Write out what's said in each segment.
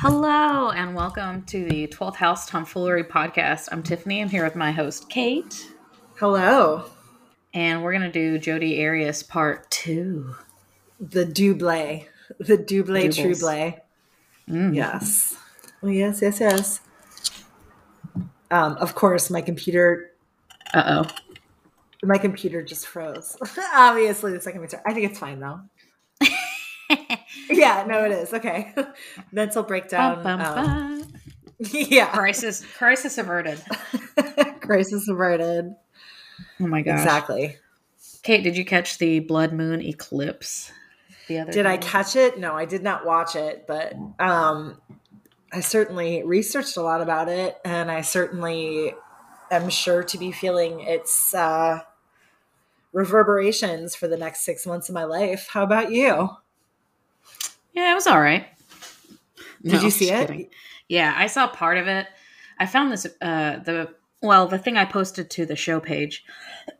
Hello and welcome to the 12th House Tomfoolery podcast. I'm Tiffany. I'm here with my host, Kate. Hello. And we're going to do Jodi Arias part two. The double. The double trouble. Mm. Yes. Oh, yes, yes, yes. Um, of course, my computer Uh oh. my computer just froze. Obviously, the second time. I think it's fine though. Yeah, no, it is. Okay. Mental breakdown. um, yeah. Crisis, crisis averted. Crisis averted. Oh my gosh. Exactly. Kate, did you catch the blood moon eclipse the other Did I catch it? No, I did not watch it, but um, I certainly researched a lot about it, and I certainly am sure to be feeling its uh, reverberations for the next six months of my life. How about you? Yeah, it was all right. Did you see it? kidding. Yeah, I saw part of it. I found this uh the well, the thing I posted to the show page,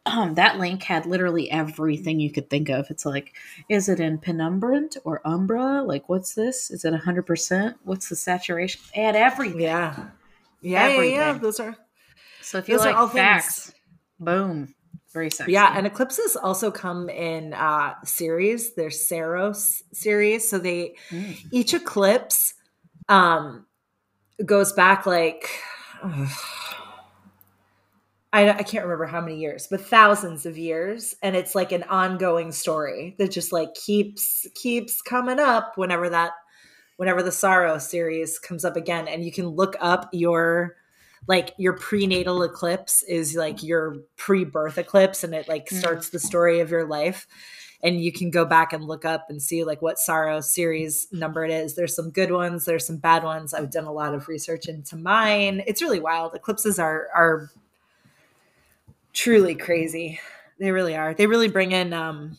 um, that link had literally everything you could think of. It's like, is it in penumbrant or umbra? Like, what's this? Is it hundred percent? What's the saturation? It had everything. Yeah, yeah, yeah, yeah. Those are So if you like all things. facts, boom, very sexy. Yeah, and eclipses also come in uh series. They're Saros series, so they Mm. each eclipse um goes back like I, I can't remember how many years but thousands of years and it's like an ongoing story that just like keeps keeps coming up whenever that whenever the Saros series comes up again and you can look up your like your prenatal eclipse is like your pre-birth eclipse and it like Mm. starts the story of your life. And you can go back and look up and see like what Saros series number it is. There's some good ones there's some bad ones. I've done a lot of research into mine. It's really wild. Eclipses are are truly crazy. They really are. They really bring in um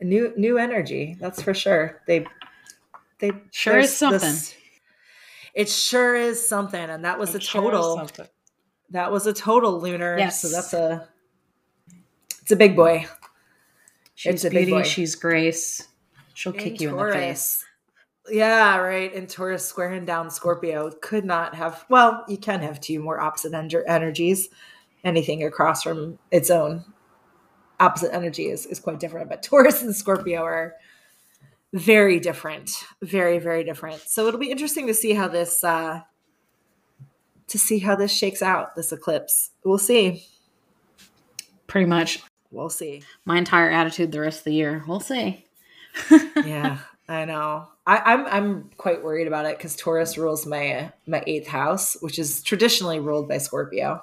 new new energy that's for sure. They they Sure is something. this- it sure is something and that was It a sure total something. that was a total lunar Yes. so that's a it's a big boy She's It's a big beauty. boy. She's grace. She'll kick you in the face. Yeah, right. And Taurus squaring down Scorpio could not have. Well, you can have two more opposite ener- energies. Anything across from its own opposite energy is, is quite different. But Taurus and Scorpio are very different, very very different. So it'll be interesting to see how this uh, to see how this shakes out. This eclipse. We'll see. Pretty much We'll see. my entire attitude the rest of the year. We'll see. yeah, I know. I, I'm I'm quite worried about it because Taurus rules my my eighth house, which is traditionally ruled by Scorpio.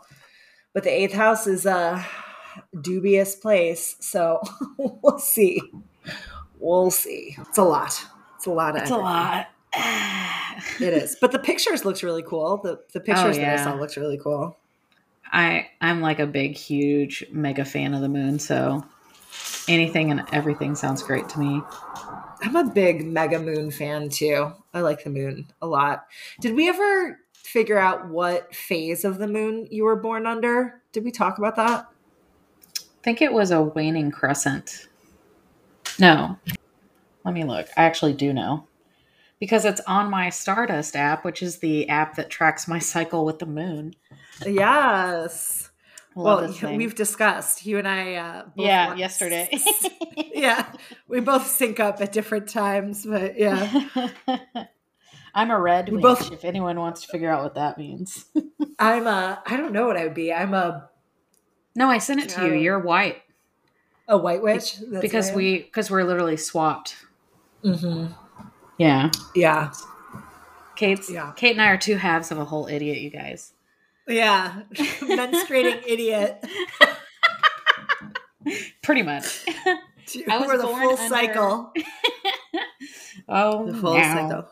But the eighth house is a dubious place, so we'll see. We'll see. It's a lot. It's a lot. Of It's a lot. It is. But the pictures looked really cool. The the oh, pictures that I saw looked really cool. I I'm like a big, huge, mega fan of the moon. So anything and everything sounds great to me. I'm a big mega moon fan too. I like the moon a lot. Did we ever figure out what phase of the moon you were born under? Did we talk about that? I think it was a waning crescent. No, let me look. I actually do know because it's on my Stardust app, which is the app that tracks my cycle with the moon. Yes. Love well, we've discussed. You and I uh both yeah, watched- yesterday. yeah. We both sync up at different times, but yeah. I'm a red We both- If anyone wants to figure out what that means. I'm a I don't know what I would be. I'm a no, I sent it to you. You're white a white witch. That's because we because we're literally swapped. am. Mhm. Yeah, Yeah. Kate's Yeah. Kate and I are two halves of a whole idiot. You guys. Yeah. Menstruating idiot. Pretty much. I was the full under- cycle. oh, The full cycle.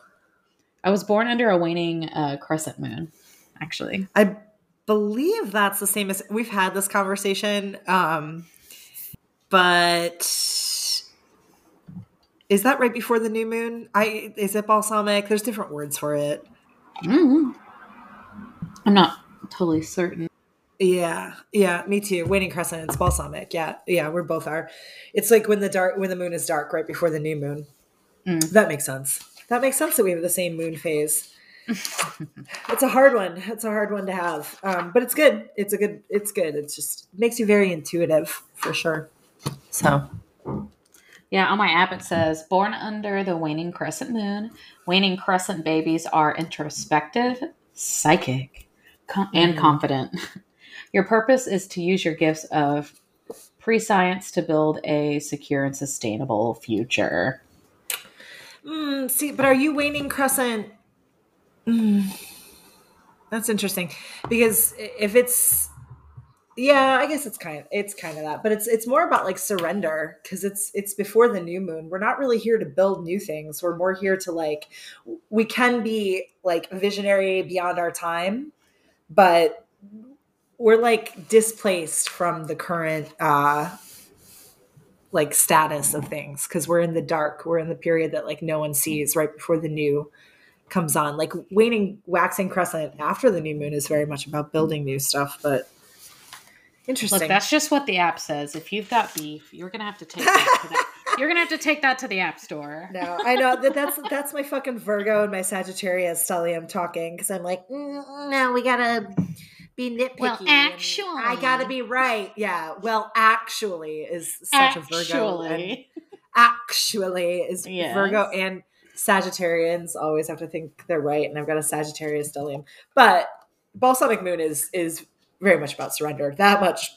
I was born under a waning uh, crescent moon. Actually, I believe that's the same as we've had this conversation. Um, but is that right before the new moon? I is it balsamic? There's different words for it. mm. I'm not totally certain. Yeah, yeah, me too. Waning crescent, it's balsamic. Yeah, yeah, we're both are. It's like when the dark when the moon is dark right before the new moon. Mm. That makes sense. That makes sense that we have the same moon phase. it's a hard one. It's a hard one to have, um, but it's good. It's a good. It's good. It's just it makes you very intuitive for sure. So Yeah, on my app it says born under the waning crescent moon. Waning crescent babies are introspective, psychic, con- and Mm. confident. Your purpose is to use your gifts of pre-science to build a secure and sustainable future. Mm, see, but are you waning crescent? Mm, that's interesting because if it's, yeah, I guess it's kind of it's kind of that, but it's it's more about like surrender because it's it's before the new moon. We're not really here to build new things. We're more here to like we can be like visionary beyond our time, but we're like displaced from the current uh like status of things because we're in the dark we're in the period that like no one sees right before the new comes on like waning waxing crescent after the new moon is very much about building new stuff but interesting Look, that's just what the app says. If you've got beef, you're gonna have to take that to the, you're gonna have to take that to the app store. no i know that that's that's my fucking virgo and my sagittarius stellium talking because i'm like "Mm, no we gotta be nitpicky Well, actually. i gotta be right yeah well actually is such a virgo and Actually, actually is Yes. Virgo and Sagittarians always have to think they're right, and I've got a Sagittarius stellium. But Balsamic Moon is is very much about surrender. That much.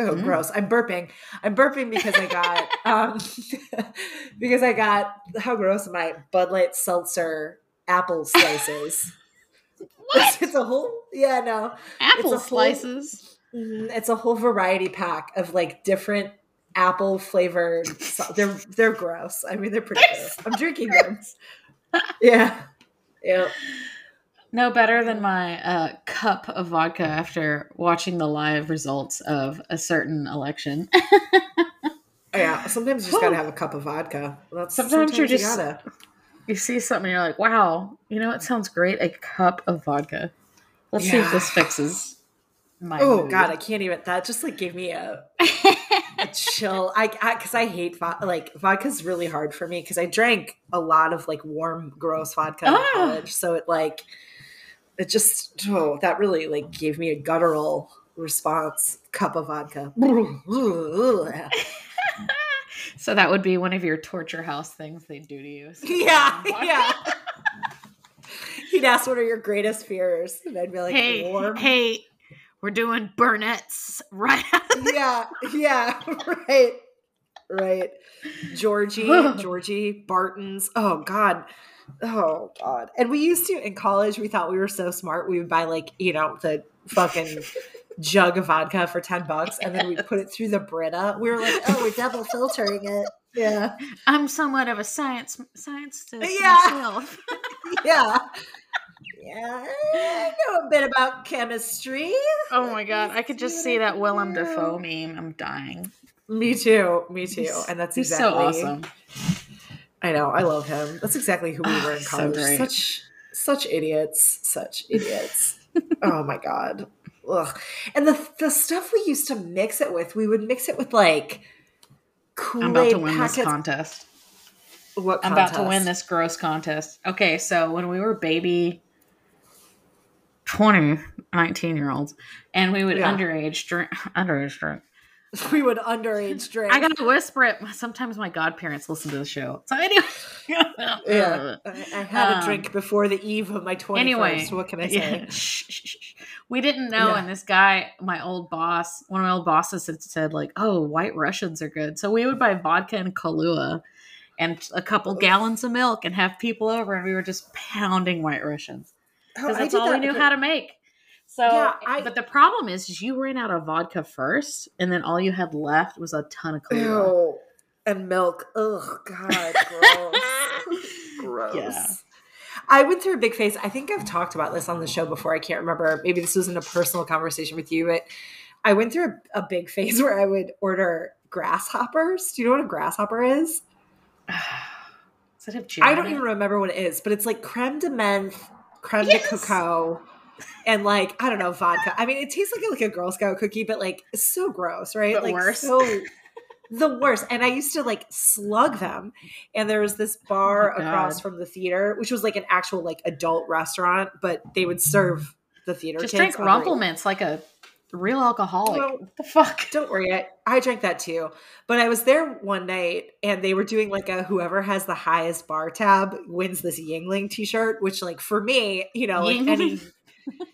Oh, Mm. gross! I'm burping. I'm burping because I got um because I got how gross am I? Bud Light seltzer apple slices. what? It's a whole yeah no. Apple whole- slices. Mhm, It's a whole variety pack of like different apple flavored. They're they're gross. I mean, they're pretty gross. I'm drinking them. Yeah, yeah. No better than my uh, cup of vodka after watching the live results of a certain election. Yeah, sometimes you just gotta have a cup of vodka. That's, Sometimes you're you just- gotta. you see something, and you're like, "Wow, you know it sounds great." A cup of vodka. Let's see if this fixes my. Oh mood. god, I can't even. That just like gave me a, a chill. I because I, hate vodka. Like vodka's really hard for me because I drank a lot of like warm, gross vodka in Ah. college. So it like it just oh that really like gave me a guttural response. Cup of vodka. so that would be one of your torture house things they do to you. So- yeah, yeah. He'd ask, "What are your greatest fears?" And I'd be like, hey, "Warm." hey, we're doing burnett's right. yeah, yeah, right, right. Georgie, Georgi, Barton's. Oh God, oh God. And we used to in college. We thought we were so smart. We would buy like you know the fucking jug of vodka for ten bucks, and then we put it through the Brita. We were like, oh, we're double filtering it. Yeah, I'm somewhat of a science scientist Yeah. myself. yeah, yeah. I know a bit about chemistry. Oh my god, I could just see that Willem Dafoe meme. I'm dying. Me too. Me too. And that's exactly so awesome. I know. I love him. That's exactly who we ah, were in college. great. such such idiots. Such idiots. oh my god. Ugh. And the the stuff we used to mix it with, we would mix it with like Kool I'm about to win packets. this contest. what I'm about to win this gross contest. Okay, so when we were baby 20, 19 year olds, and we would Yeah. underage drink underage drink. We would underage drink. I gotta whisper it. Sometimes my godparents listen to the show. So anyway. yeah. I, I had a Um, drink before the eve of my 21st. Anyway, what can I say? shh, shh, shh, shh. we didn't know, Yeah. and this guy, my old boss, one of my old bosses, had said like, "Oh, White Russians are good." So we would buy vodka and Kahlua, and a couple gallons of milk, and have people over, and we were just pounding White Russians Oh, because I that's all we knew because- how to make. So, Yeah, eh, I- but the problem is, is you ran out of vodka first, and then all you had left was a ton of Kahlua. Ew. And milk. Ugh, God, gross. gross. Yeah. I went through a big phase. I think I've talked about this on the show before. I can't remember. Maybe this was in a personal conversation with you, but I went through a, a big phase where I would order grasshoppers. Do you know what a grasshopper is? Does it have I don't even remember what it is, but it's like creme de menthe, creme Yes. de cocoa, and like I don't know vodka. I mean, it tastes like a, like a Girl Scout cookie, but like so gross, right? But like worse. so the worst. And I used to like slug them. And there was this oh bar Oh across from the theater, which was like an actual like adult restaurant, but they would serve the theater Just kids. drink underage. Rumple Minze like a real alcoholic. Well, what the fuck? Don't worry, I, I drank that too. But I was there one night and they were doing like a whoever has the highest bar tab wins this Yuengling t-shirt, which like for me, you know, like any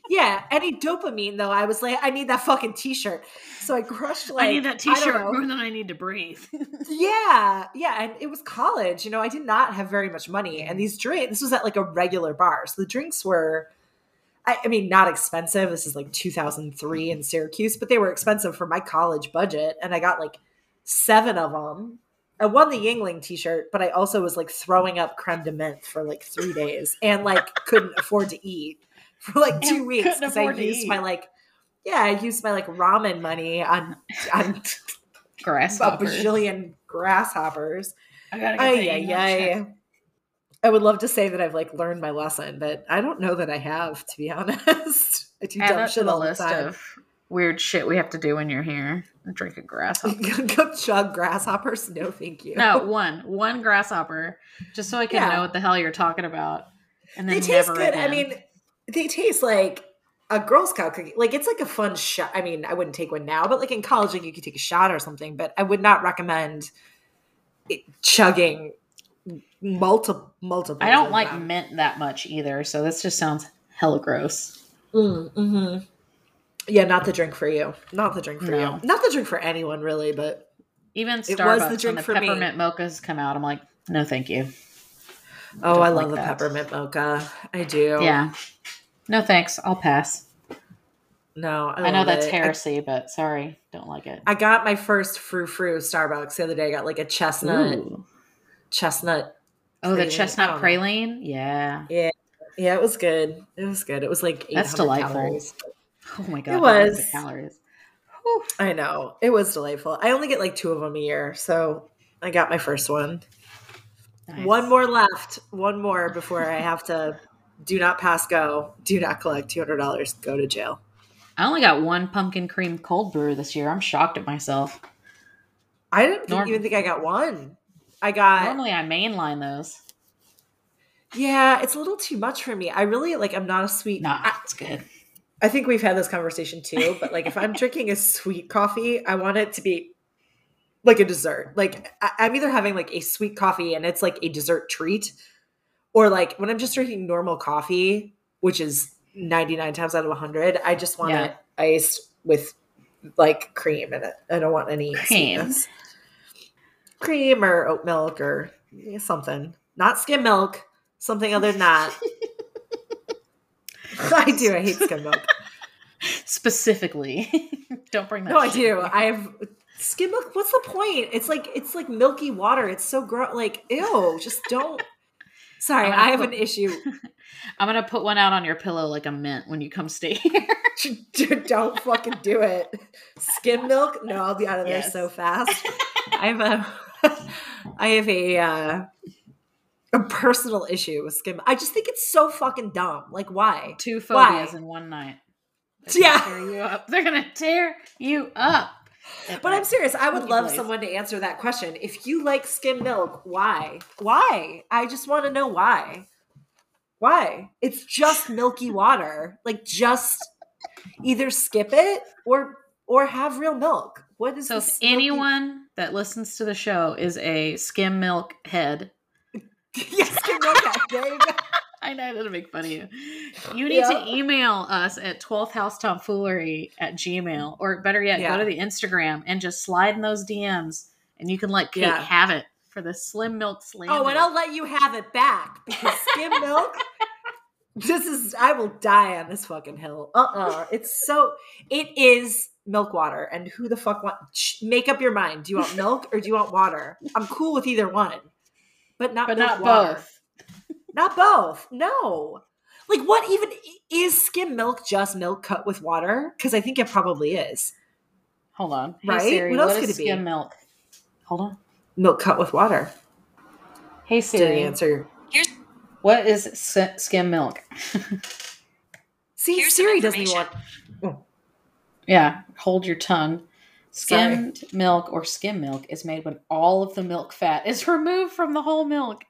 yeah, any dopamine though, I was like, I need that fucking t-shirt. So I crushed like I need that T-shirt more than I need to breathe. Yeah, yeah, and it was college. You know, I did not have very much money, and these drinks. This was at like a regular bar, so the drinks were, I, I mean, not expensive. This is like 2003 in Syracuse, but they were expensive for my college budget, and I got like seven of them. I won the Yuengling T-shirt, but I also was like throwing up creme de menthe for like three days, and like couldn't afford to eat for like two And weeks because I used my like. Yeah, I used my like ramen money on on a Grasshoppers. bajillion grasshoppers. I gotta get Ay, ay, ay. I would love to say that I've like learned my lesson, but I don't know that I have, to be honest. I do Add dumb shit the all the list time. of weird shit we have to do when you're here. Drink a grasshopper. Go chug grasshoppers? No, thank you. no, one, one grasshopper, just so I can Yeah. know what the hell you're talking about. And then they taste good. I mean, they taste like a Girl Scout cookie. Like it's like a fun shot. I mean, I wouldn't take one now, but like in college, like you could take a shot or something. But I would not recommend it, chugging multiple multiple. I don't like mint that much either, so this just sounds hella gross. Mm, hmm Yeah, not the drink for you. Not the drink for No. you. Not the drink for anyone, really. But Even was the Starbucks when drink the for me. peppermint mochas come out, I'm like, no, thank you. oh, I like love the that. peppermint mocha. I do. Yeah, no thanks. I'll pass. No, I, I, know that's it. heresy, but sorry, don't like it. I, I got my first frou frou Starbucks the other day. I got like a chestnut Ooh. chestnut. Oh, the praline. I chestnut praline. Yeah. Yeah, yeah. it was good. It was good. It was like 800 That's delightful. calories. Oh my god, It was. calories. Whew. I know. It was delightful. I only get like two of them a year, so I got my first one. Nice. One more left. One more before I have to do not pass go. Do not collect $200. Go to jail. I only got one pumpkin cream cold brew this year. I'm shocked at myself. I didn't Norm- even think I got one. I got Normally, I mainline those. yeah. It's a little too much for me. I really like. I'm not a sweet. Nah, I, it's good. I think we've had this conversation too. But like, if I'm drinking a sweet coffee, I want it to be like a dessert. Like I, I'm either having like a sweet coffee and it's like a dessert treat, or like when I'm just drinking normal coffee, which is 99 times out of 100, I just want Yeah. it iced with like cream in it. I don't want any Cream. sweetness. Cream or oat milk or something. Not skim milk. Something other than that. I do. I hate skim milk. Specifically, don't bring that. No, I do. here. I have skim milk. What's the point? It's like it's like milky water. It's so gross. Like ew. Just don't. Sorry, I have put- an issue. I'm gonna put one out on your pillow like a mint when you come stay here. don't fucking do it. Skim milk? No, I'll be out of there Yes. so fast. I have a, I have a, uh, a personal issue with skim. I just think it's so fucking dumb. Like, why? Two Why? phobias in one night. They're Yeah. tear you up. They're gonna tear you up. But I'm serious. I would love someone to answer that question. If you like skim milk, why? Why? I just want to know why. Why? It's just milky water. Like just either skip it or or have real milk. What is So if milky- anyone that listens to the show is a skim milk head, yes, skim milk. Go. I know to make fun of you. You need Yeah. to email us at 12th house tomfoolery at gmail, or better yet, Yeah. go to the Instagram and just slide in those DMs, and you can let Kate Yeah. have it for the slim milk slander. Oh, and I'll let you have it back because skim milk. This is I will die on this fucking hill. Uh-uh. It's so it is milk water. And who the fuck want make up your mind. Do you want milk or do you want water? I'm cool with either one. But not but not water. both. Not both. No. Like what even is skim milk just milk cut with water? Because I think it probably is. Hold on. Hey Right? Siri, What else what could is it be? skim milk? Hold on. Milk cut with water. Hey Did Siri, it answer? what is s- skim milk? See, Here's Siri doesn't want information. Oh. yeah, hold your tongue. Skimmed milk or skim milk is made when all of the milk fat is removed from the whole milk,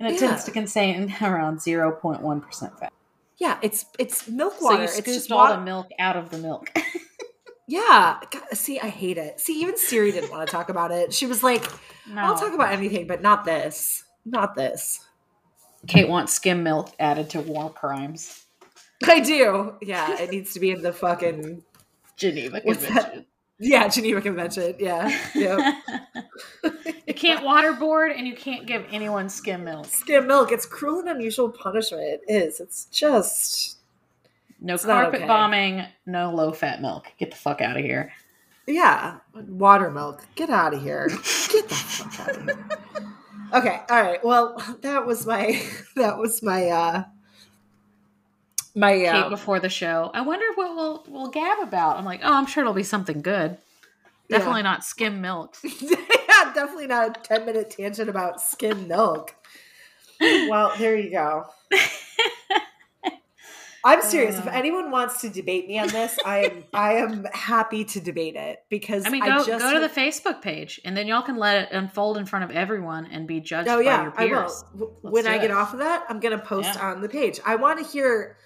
and it Yeah. tends to contain around zero point one percent fat. Yeah, it's it's milk water. So you it's scooped just all water. the milk out of the milk. Yeah. God, see, I hate it. See, even Siri didn't want to talk about it. She was like, I'll talk about anything, but not this. Not this. Kate wants skim milk added to war crimes. I do. Yeah, it needs to be in the fucking Geneva? Convention. Yeah Geneva Convention. Yeah, yeah. you can't waterboard and you can't give anyone skim milk. Skim milk. It's cruel and unusual punishment. It is. It's just No It's carpet okay. bombing, no low fat milk. Get the fuck out of here. yeah. Water milk. Get out of here. Get the fuck out of here. Okay. All right. Well, that was my that was my uh my uh, before the show. I wonder what we'll we'll gab about. I'm like, oh, I'm sure it'll be something good. Yeah. Definitely not skim milk. yeah, definitely not a 10 minute tangent about skim milk. Well, there you go. I'm serious. if Uh. anyone wants to debate me on this, I am I am happy to debate it because I mean, I go just go to the Facebook page, and then y'all can let it unfold in front of everyone and be judged Oh by yeah, your I will. Let's When I get off of that, I'm gonna post Yeah. on the page. I want to hear.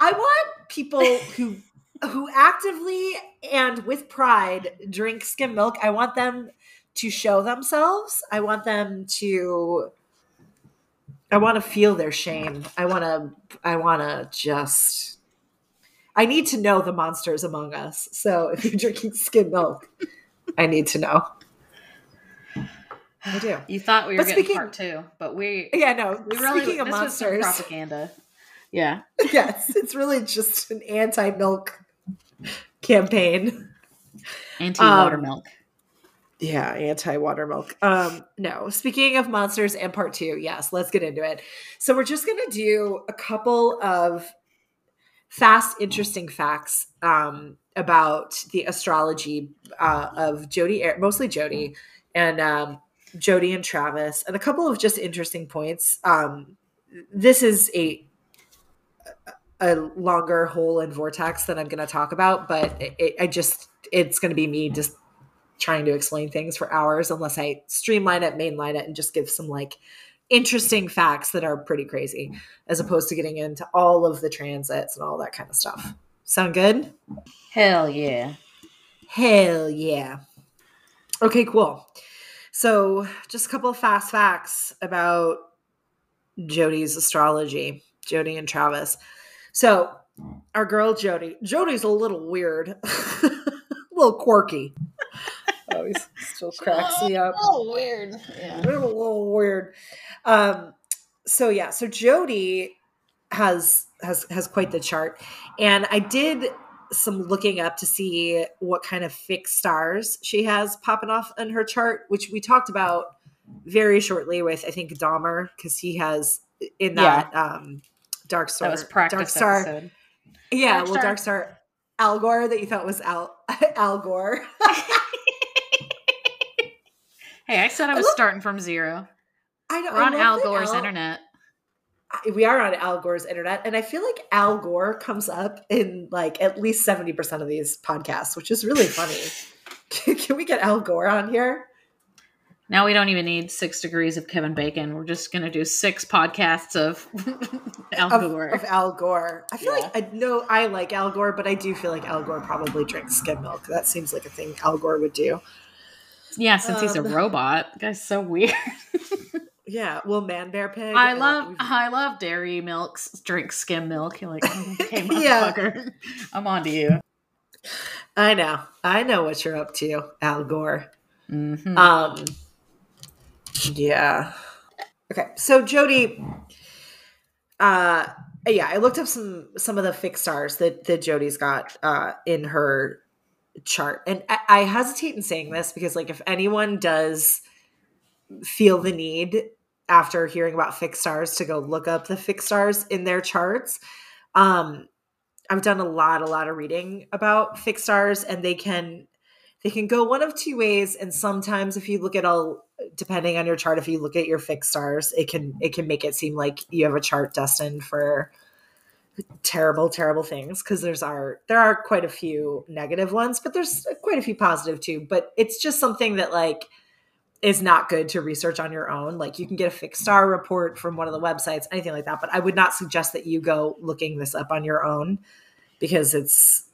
I want people who who actively and with pride drink skim milk. I want them to show themselves. I want them to. I want to feel their shame. I want to. I want to just. I need to know the monsters among us. So if you're drinking skim milk, I need to know. I do. You thought we were But getting speaking- part two, but we Yeah, no. we really speaking of this monsters, propaganda. Yeah, yes, it's really just an anti-milk campaign. anti water Um, milk. Yeah, anti-water milk. Um, no. Speaking of monsters and part two, yes, let's get into it. So we're just gonna do a couple of fast, interesting facts um, about the astrology uh, of Jodi, mostly Jodi, and um, Jodi and Travis, and a couple of just interesting points. Um, this is a a longer hole in vortex that I'm going to talk about, but it, it, I just it's going to be me just trying to explain things for hours unless I streamline it, mainline it, and just give some like interesting facts that are pretty crazy, as opposed to getting into all of the transits and all that kind of stuff. Sound good? Hell yeah. Hell yeah. Okay, cool. So, just a couple of fast facts about Jodi's astrology, Jodi and Travis. So, our girl Jodi, Jodi's a little weird, a little quirky. oh, Always still cracks me up. Oh, weird. Yeah. a little weird. Um, so yeah, so Jodi has has has quite the chart, and I did some looking up to see what kind of fixed stars she has popping off in her chart, which we talked about very shortly with I think Dahmer because he has in that um Dark Star. That was practice Dark Star. episode. Yeah, Dark well, Star. Dark Star. Al Gore that you thought was Al Al Gore. Hey, I said I I was love- starting from zero. I know We're on I Al Gore's Al- internet. we are on Al Gore's internet, and I feel like Al Gore comes up in like at least seventy percent of these podcasts, which is really funny. Can, can we get Al Gore on here? Now we don't even need six degrees of Kevin Bacon. We're just gonna do six podcasts of Al Of, Gore. of Al Gore. I feel Yeah. like I know I like Al Gore, but I do feel like Al Gore probably drinks skim milk. That seems like a thing Al Gore would do. yeah, since he's a um, robot. Guy's so weird. Yeah. Well, Man Bear Pig. I uh, love we've- I love dairy milks, drink skim milk. You're like, okay, Yeah. I'm on to you. I know. I know what you're up to, Al Gore. Mhm. Um yeah. Okay. So Jodi uh yeah, I looked up some some of the fixed stars that that Jodi's got uh in her chart. And I, I hesitate in saying this because like if anyone does feel the need after hearing about fixed stars to go look up the fixed stars in their charts, um I've done a lot, a lot of reading about fixed stars, and they can they can go one of two ways. And sometimes, if you look at all, depending on your chart, if you look at your fixed stars, it can it can make it seem like you have a chart destined for terrible terrible things because there's are there are quite a few negative ones but there's quite a few positive too but it's just something that like is not good to research on your own like you can get a fixed star report from one of the websites anything like that but i would not suggest that you go looking this up on your own because it's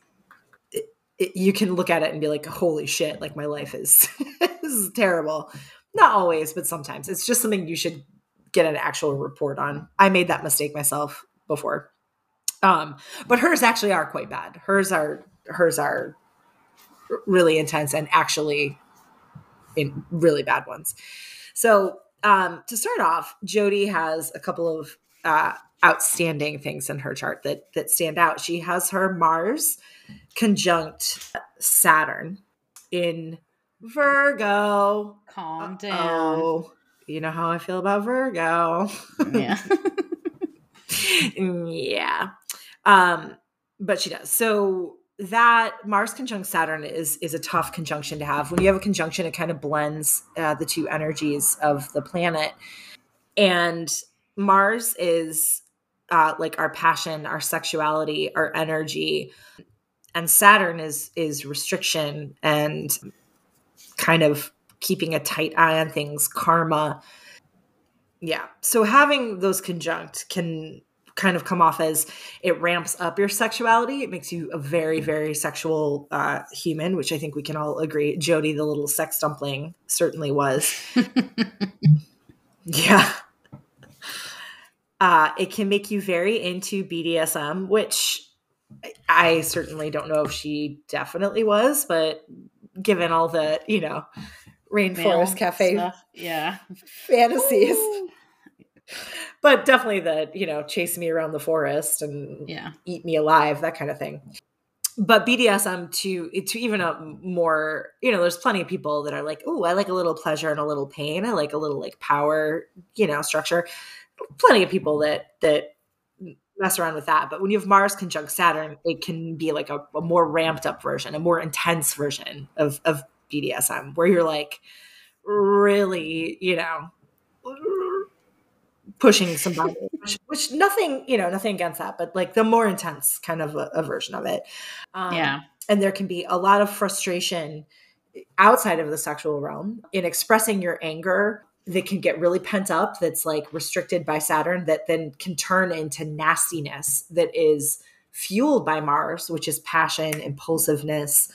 it, you can look at it and be like holy shit like my life is is terrible not always but sometimes it's just something you should get an actual report on i made that mistake myself before um, but hers actually are quite bad. Hers are hers are really intense and actually in really bad ones. So um, to start off, Jodi has a couple of uh, outstanding things in her chart that that stand out. She has her Mars conjunct Saturn in Virgo. Calm down. Oh, you know how I feel about Virgo. Yeah. yeah. Um, but she does. So that Mars conjunct Saturn is is a tough conjunction to have. When you have a conjunction, it kind of blends uh, the two energies of the planet. And Mars is uh, like our passion, our sexuality, our energy, and Saturn is is restriction and kind of keeping a tight eye on things, karma. Yeah. So having those conjunct can kind of come off as it ramps up your sexuality. It makes you a very, very sexual uh, human, which I think we can all agree. Jodi, the little sex dumpling, certainly was. yeah. Uh, it can make you very into BDSM, which I certainly don't know if she definitely was, but given all the, you know, Rainforest Cafe stuff. yeah. fantasies. Ooh but definitely the you know chase me around the forest and yeah eat me alive that kind of thing but BDSM to to even a more you know there's plenty of people that are like oh I like a little pleasure and a little pain I like a little like power you know structure plenty of people that that mess around with that but when you have Mars conjunct Saturn it can be like a, a more ramped up version a more intense version of of BDSM where you're like really you know pushing somebody, which, which, nothing, you know, nothing against that, but like the more intense kind of a, a version of it. Um, yeah. And there can be a lot of frustration outside of the sexual realm in expressing your anger that can get really pent up that's like restricted by Saturn that then can turn into nastiness that is fueled by Mars, which is passion, impulsiveness,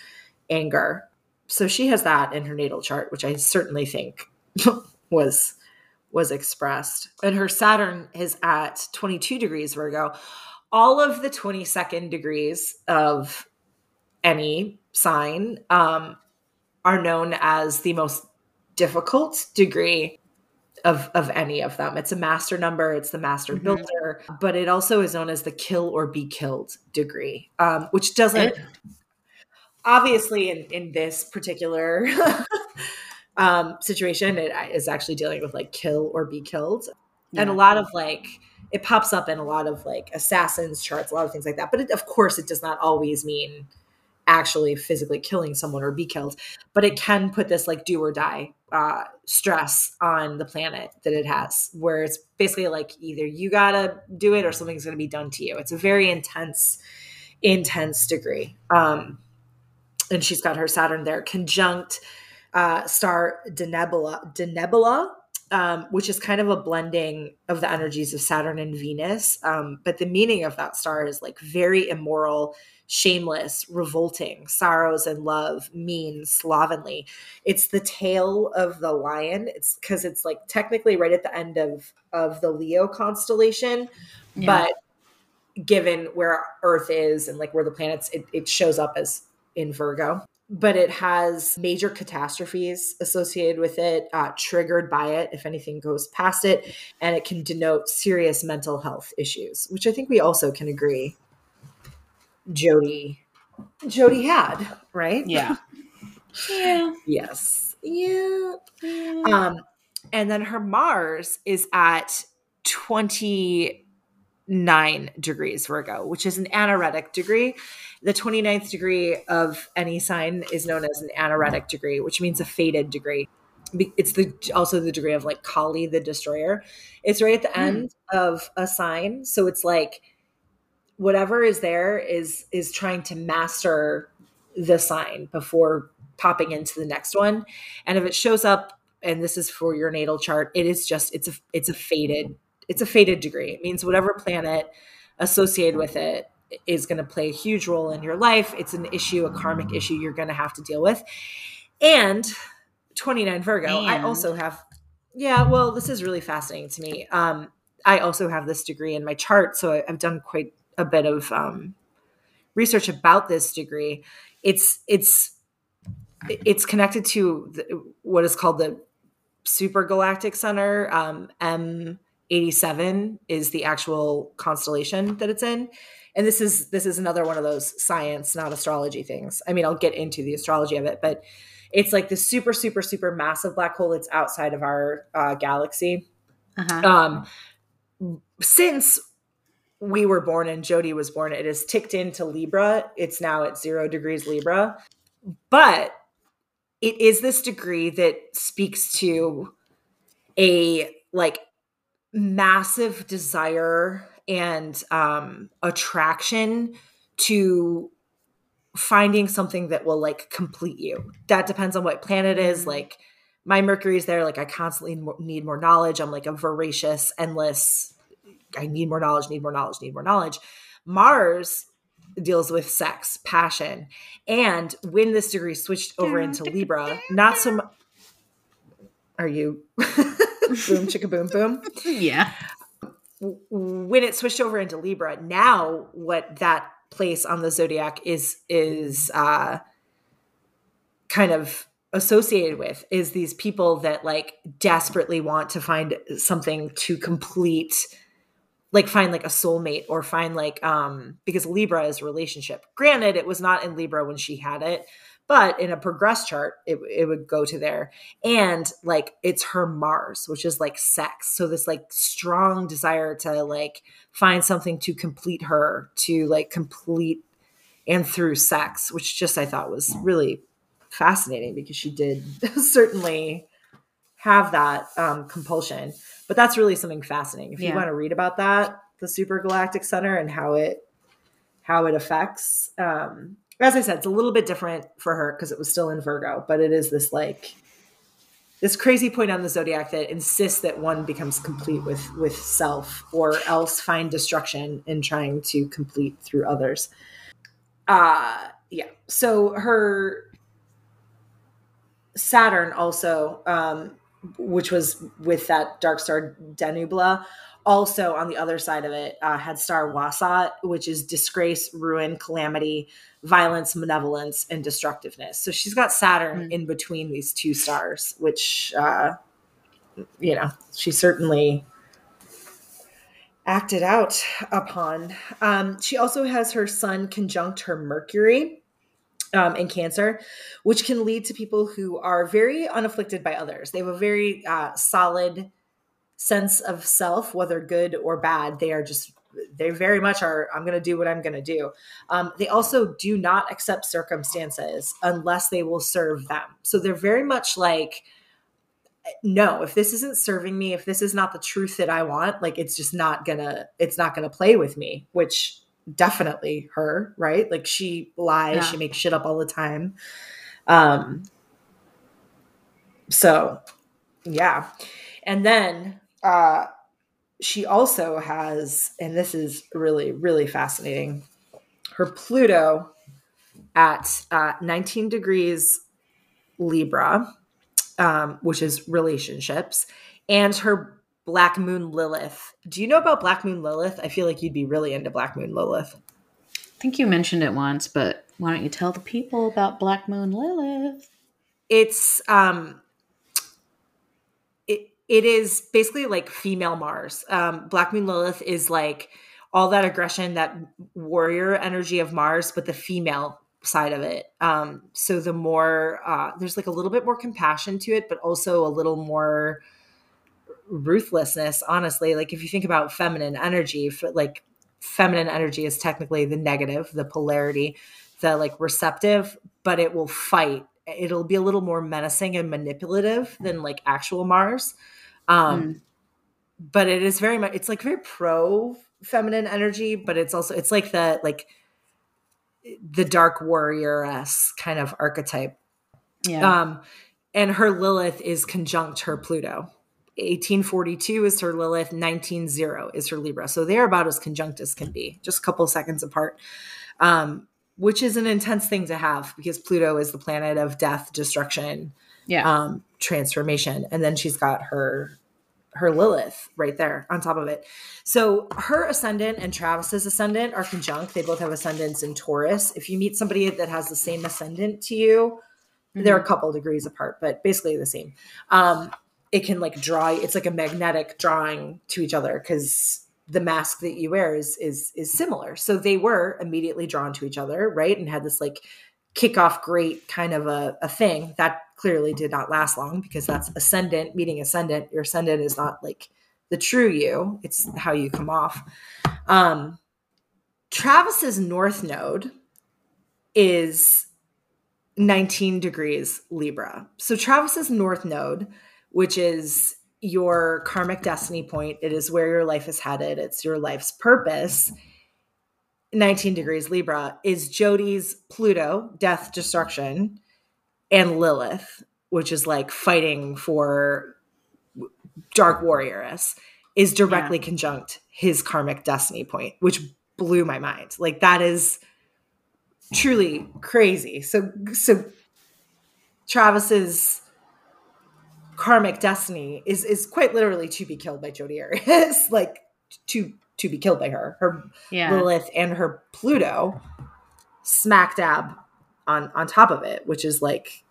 anger. So she has that in her natal chart, which I certainly think was was expressed. And her Saturn is at 22 degrees Virgo. All of the 22nd degrees of any sign um, are known as the most difficult degree of of any of them. It's a master number, it's the master mm-hmm. builder, but it also is known as the kill or be killed degree, um, which doesn't obviously in in this particular um, situation. It is actually dealing with like kill or be killed. Yeah. And a lot of like, it pops up in a lot of like assassins charts, a lot of things like that. But it, of course, it does not always mean actually physically killing someone or be killed, but it can put this like do or die uh, stress on the planet that it has, where it's basically like either you gotta do it or something's gonna be done to you. It's a very intense, intense degree. Um, and she's got her Saturn there conjunct uh, star Denebola, Denebola um, which is kind of a blending of the energies of Saturn and Venus. Um, but the meaning of that star is like very immoral, shameless, revolting, sorrows and love, mean, slovenly. It's the tail of the lion. It's because it's like technically right at the end of of the Leo constellation, yeah. but given where Earth is and like where the planets, it, it shows up as in Virgo but it has major catastrophes associated with it, uh, triggered by it if anything goes past it, and it can denote serious mental health issues, which I think we also can agree Jodi Jodi had, right? Yeah. yeah. Yes. Yeah. yeah. Um, and then her Mars is at 20 nine degrees Virgo, which is an anaretic degree. The 29th degree of any sign is known as an anaretic degree, which means a fated degree. It's the also the degree of like Kali the destroyer. It's right at the mm. end of a sign, so it's like whatever is there is is trying to master the sign before popping into the next one. And if it shows up and this is for your natal chart, it is just it's a it's a fated it's a fated degree. It means whatever planet associated with it is going to play a huge role in your life. It's an issue, a karmic issue you're going to have to deal with. And 29 Virgo, and. I also have yeah, well, this is really fascinating to me. Um I also have this degree in my chart, so I've done quite a bit of um, research about this degree. It's it's it's connected to the, what is called the Super Galactic Center. Um, M87 is the actual constellation that it's in. And this is this is another one of those science, not astrology things. I mean, I'll get into the astrology of it, but it's like this super, super, super massive black hole that's outside of our uh, galaxy. Uh-huh. Um, since we were born and Jodi was born, it is ticked into Libra. It's now at zero degrees Libra. But it is this degree that speaks to a like massive desire and um attraction to finding something that will like complete you that depends on what planet is mm-hmm. like my mercury is there like i constantly need more knowledge i'm like a voracious endless i need more knowledge need more knowledge need more knowledge mars deals with sex, passion. And when this degree switched over into Libra, not so much. Are you boom, chicka boom, boom? Yeah. When it switched over into Libra, now what that place on the zodiac is is uh, kind of associated with is these people that like desperately want to find something to complete like find like a soulmate or find like um because Libra is relationship. Granted, it was not in Libra when she had it, but in a progress chart, it, it would go to there. And like it's her Mars, which is like sex. So this like strong desire to like find something to complete her, to like complete and through sex, which just I thought was really fascinating because she did certainly have that um, compulsion. But that's really something fascinating. If yeah. you want to read about that, the Super Galactic Center and how it how it affects. Um, as I said, it's a little bit different for her because it was still in Virgo, but it is this like this crazy point on the zodiac that insists that one becomes complete with with self or else find destruction in trying to complete through others. Uh yeah. So her Saturn also um which was with that dark star Denebola. Also, on the other side of it, uh, had star Wasat, which is disgrace, ruin, calamity, violence, malevolence, and destructiveness. So she's got Saturn mm. in between these two stars, which, uh, you know, she certainly acted out upon. Um, she also has her sun conjunct her Mercury um, and cancer, which can lead to people who are very unafflicted by others. They have a very uh, solid sense of self, whether good or bad. They are just, they very much are, I'm going to do what I'm going to do. Um, they also do not accept circumstances unless they will serve them. So they're very much like, no, if this isn't serving me, if this is not the truth that I want, like it's just not gonna, it's not gonna play with me, which definitely her, right? Like she lies, yeah. she makes shit up all the time. Um so yeah. And then uh she also has and this is really really fascinating. Her Pluto at uh 19 degrees Libra, um, which is relationships, and her Black Moon Lilith. Do you know about Black Moon Lilith? I feel like you'd be really into Black Moon Lilith. I think you mentioned it once, but why don't you tell the people about Black Moon Lilith? It's um it it is basically like female Mars. Um Black Moon Lilith is like all that aggression, that warrior energy of Mars, but the female side of it. Um so the more uh there's like a little bit more compassion to it, but also a little more ruthlessness honestly like if you think about feminine energy like feminine energy is technically the negative the polarity the like receptive but it will fight it'll be a little more menacing and manipulative than like actual mars um mm. but it is very much it's like very pro feminine energy, but it's also it's like the like the dark warrior s kind of archetype. Yeah. Um, and her Lilith is conjunct her Pluto. 1842 is her Lilith, 190 is her Libra. So they're about as conjunct as can be, just a couple seconds apart. Um, which is an intense thing to have because Pluto is the planet of death, destruction, yeah. um, transformation, and then she's got her her Lilith right there on top of it. So her ascendant and Travis's ascendant are conjunct. They both have ascendants in Taurus. If you meet somebody that has the same ascendant to you, Mm-hmm. they're a couple degrees apart, but basically the same. Um, it can like draw. It's like a magnetic drawing to each other because the mask that you wear is is is similar. So they were immediately drawn to each other, right? And had this like kick off great kind of a, a thing that clearly did not last long because that's ascendant meeting ascendant. Your ascendant is not like the true you; it's how you come off. Um, Travis's north node is 19 degrees Libra. So Travis's north node, which is your karmic destiny point, it is where your life is headed, it's your life's purpose. 19 degrees Libra is Jodi's Pluto, death, destruction, and Lilith, which is like fighting for dark warrioress, is directly Yeah. conjunct his karmic destiny point, which blew my mind. Like that is truly crazy. So so Travis's karmic destiny is is quite literally to be killed by Jodi Arias, like to to be killed by her. Her yeah. Lilith and her Pluto smack dab on on top of it, which is like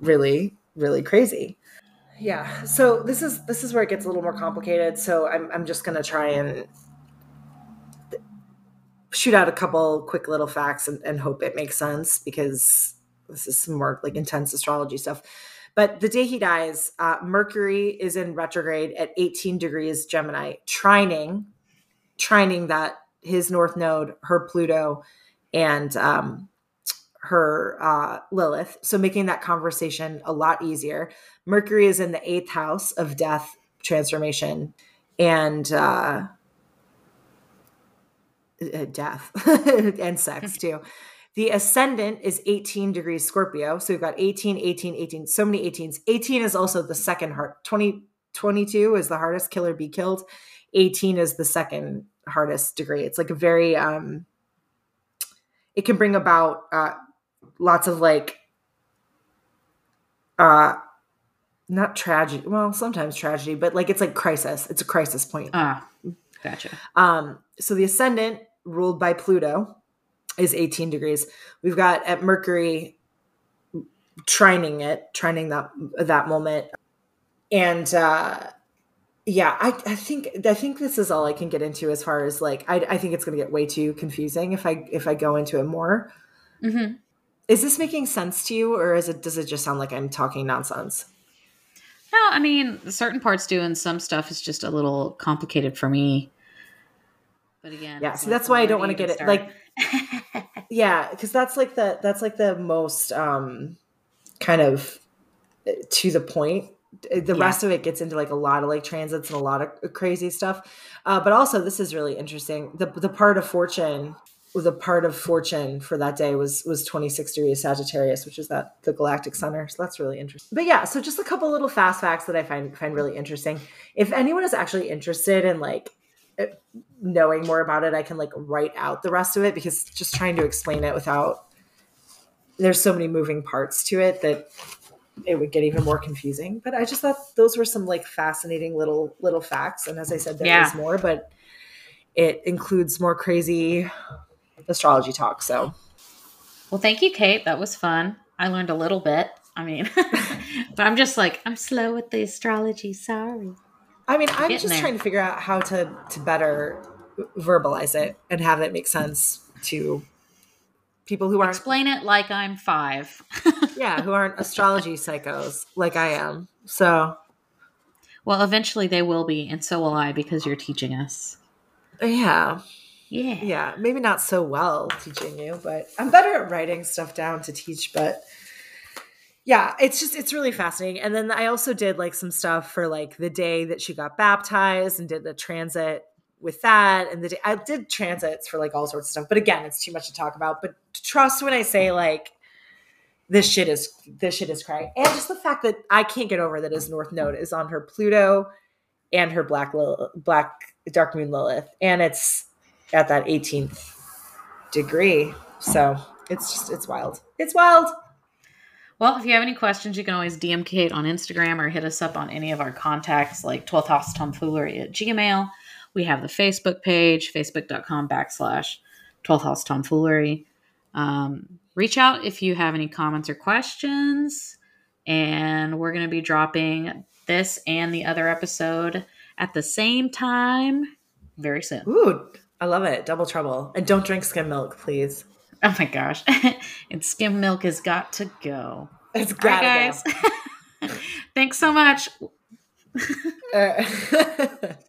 really really crazy. Yeah. So this is this is where it gets a little more complicated. So I'm I'm just gonna try and shoot out a couple quick little facts and, and hope it makes sense because this is some more like intense astrology stuff. But the day he dies, uh, Mercury is in retrograde at 18 degrees Gemini, trining, trining that his north node, her Pluto, and um, her uh, Lilith. So making that conversation a lot easier. Mercury is in the eighth house of death, transformation, and uh, uh, death and sex too. The ascendant is 18 degrees Scorpio. So we've got 18, 18, 18, so many 18s. 18 is also the second hard. 20, 22 is the hardest kill or be killed. 18 is the second hardest degree. It's like a very, um, it can bring about uh, lots of like, uh, not tragedy. Well, sometimes tragedy, but like it's like crisis. It's a crisis point. Ah, gotcha. Um, so the ascendant ruled by Pluto is 18 degrees. We've got at Mercury trining it, trining that that moment. And uh yeah, I, I think I think this is all I can get into as far as like I, I think it's gonna get way too confusing if I if I go into it more. Mm-hmm. Is this making sense to you or is it does it just sound like I'm talking nonsense? No, I mean certain parts do, and some stuff is just a little complicated for me. But again, Yeah, so that's why I don't want to get it even like start? yeah because that's like the that's like the most um kind of uh, to the point. The Yeah. rest of it gets into like a lot of like transits and a lot of crazy stuff. Uh, but also this is really interesting. The the part of fortune the part of fortune for that day was was 26 degrees sagittarius which is that the galactic center so that's really interesting but yeah so just a couple little fast facts that i find find really interesting. If anyone is actually interested in like knowing more about it, I can like write out the rest of it because just trying to explain it without there's so many moving parts to it that it would get even more confusing. But I just thought those were some like fascinating little little facts. And as I said, there is Yeah. more, but it includes more crazy astrology talk. So well, thank you, Kate. That was fun. I learned a little bit. I mean, but I'm just like I'm slow with the astrology. Sorry. I mean, I'm just there. trying to figure out how to to better verbalize it and have it make sense to people who aren't Explain it like I'm five. yeah, who aren't astrology psychos like I am. So well, eventually they will be, and so will I because you're teaching us. yeah, Yeah. yeah, maybe not so well teaching you, but I'm better at writing stuff down to teach. But yeah, it's just it's really fascinating. And then I also did like some stuff for like the day that she got baptized and did the transit with that and the day I did transits for like all sorts of stuff. But again, it's too much to talk about. But trust when I say like this shit is this shit is cray. And just the fact that I can't get over that his North Node is on her Pluto and her black Lil- black dark moon Lilith. And it's at that 18th degree. So it's just it's wild. It's wild. Well, if you have any questions, you can always DM Kate on Instagram or hit us up on any of our contacts like 12th House Tomfoolery at Gmail. We have the Facebook page, facebook.com backslash 12th House Tomfoolery. Um, reach out if you have any comments or questions. And we're going to be dropping this and the other episode at the same time very soon. Ooh, I love it. Double trouble. And don't drink skim milk, please. Oh my gosh. and skim milk has got to go. It's gotta right, guys. Thanks so much. Uh, All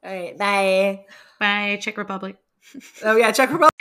right, bye. Bye, Czech Republic. Oh yeah, Czech Republic.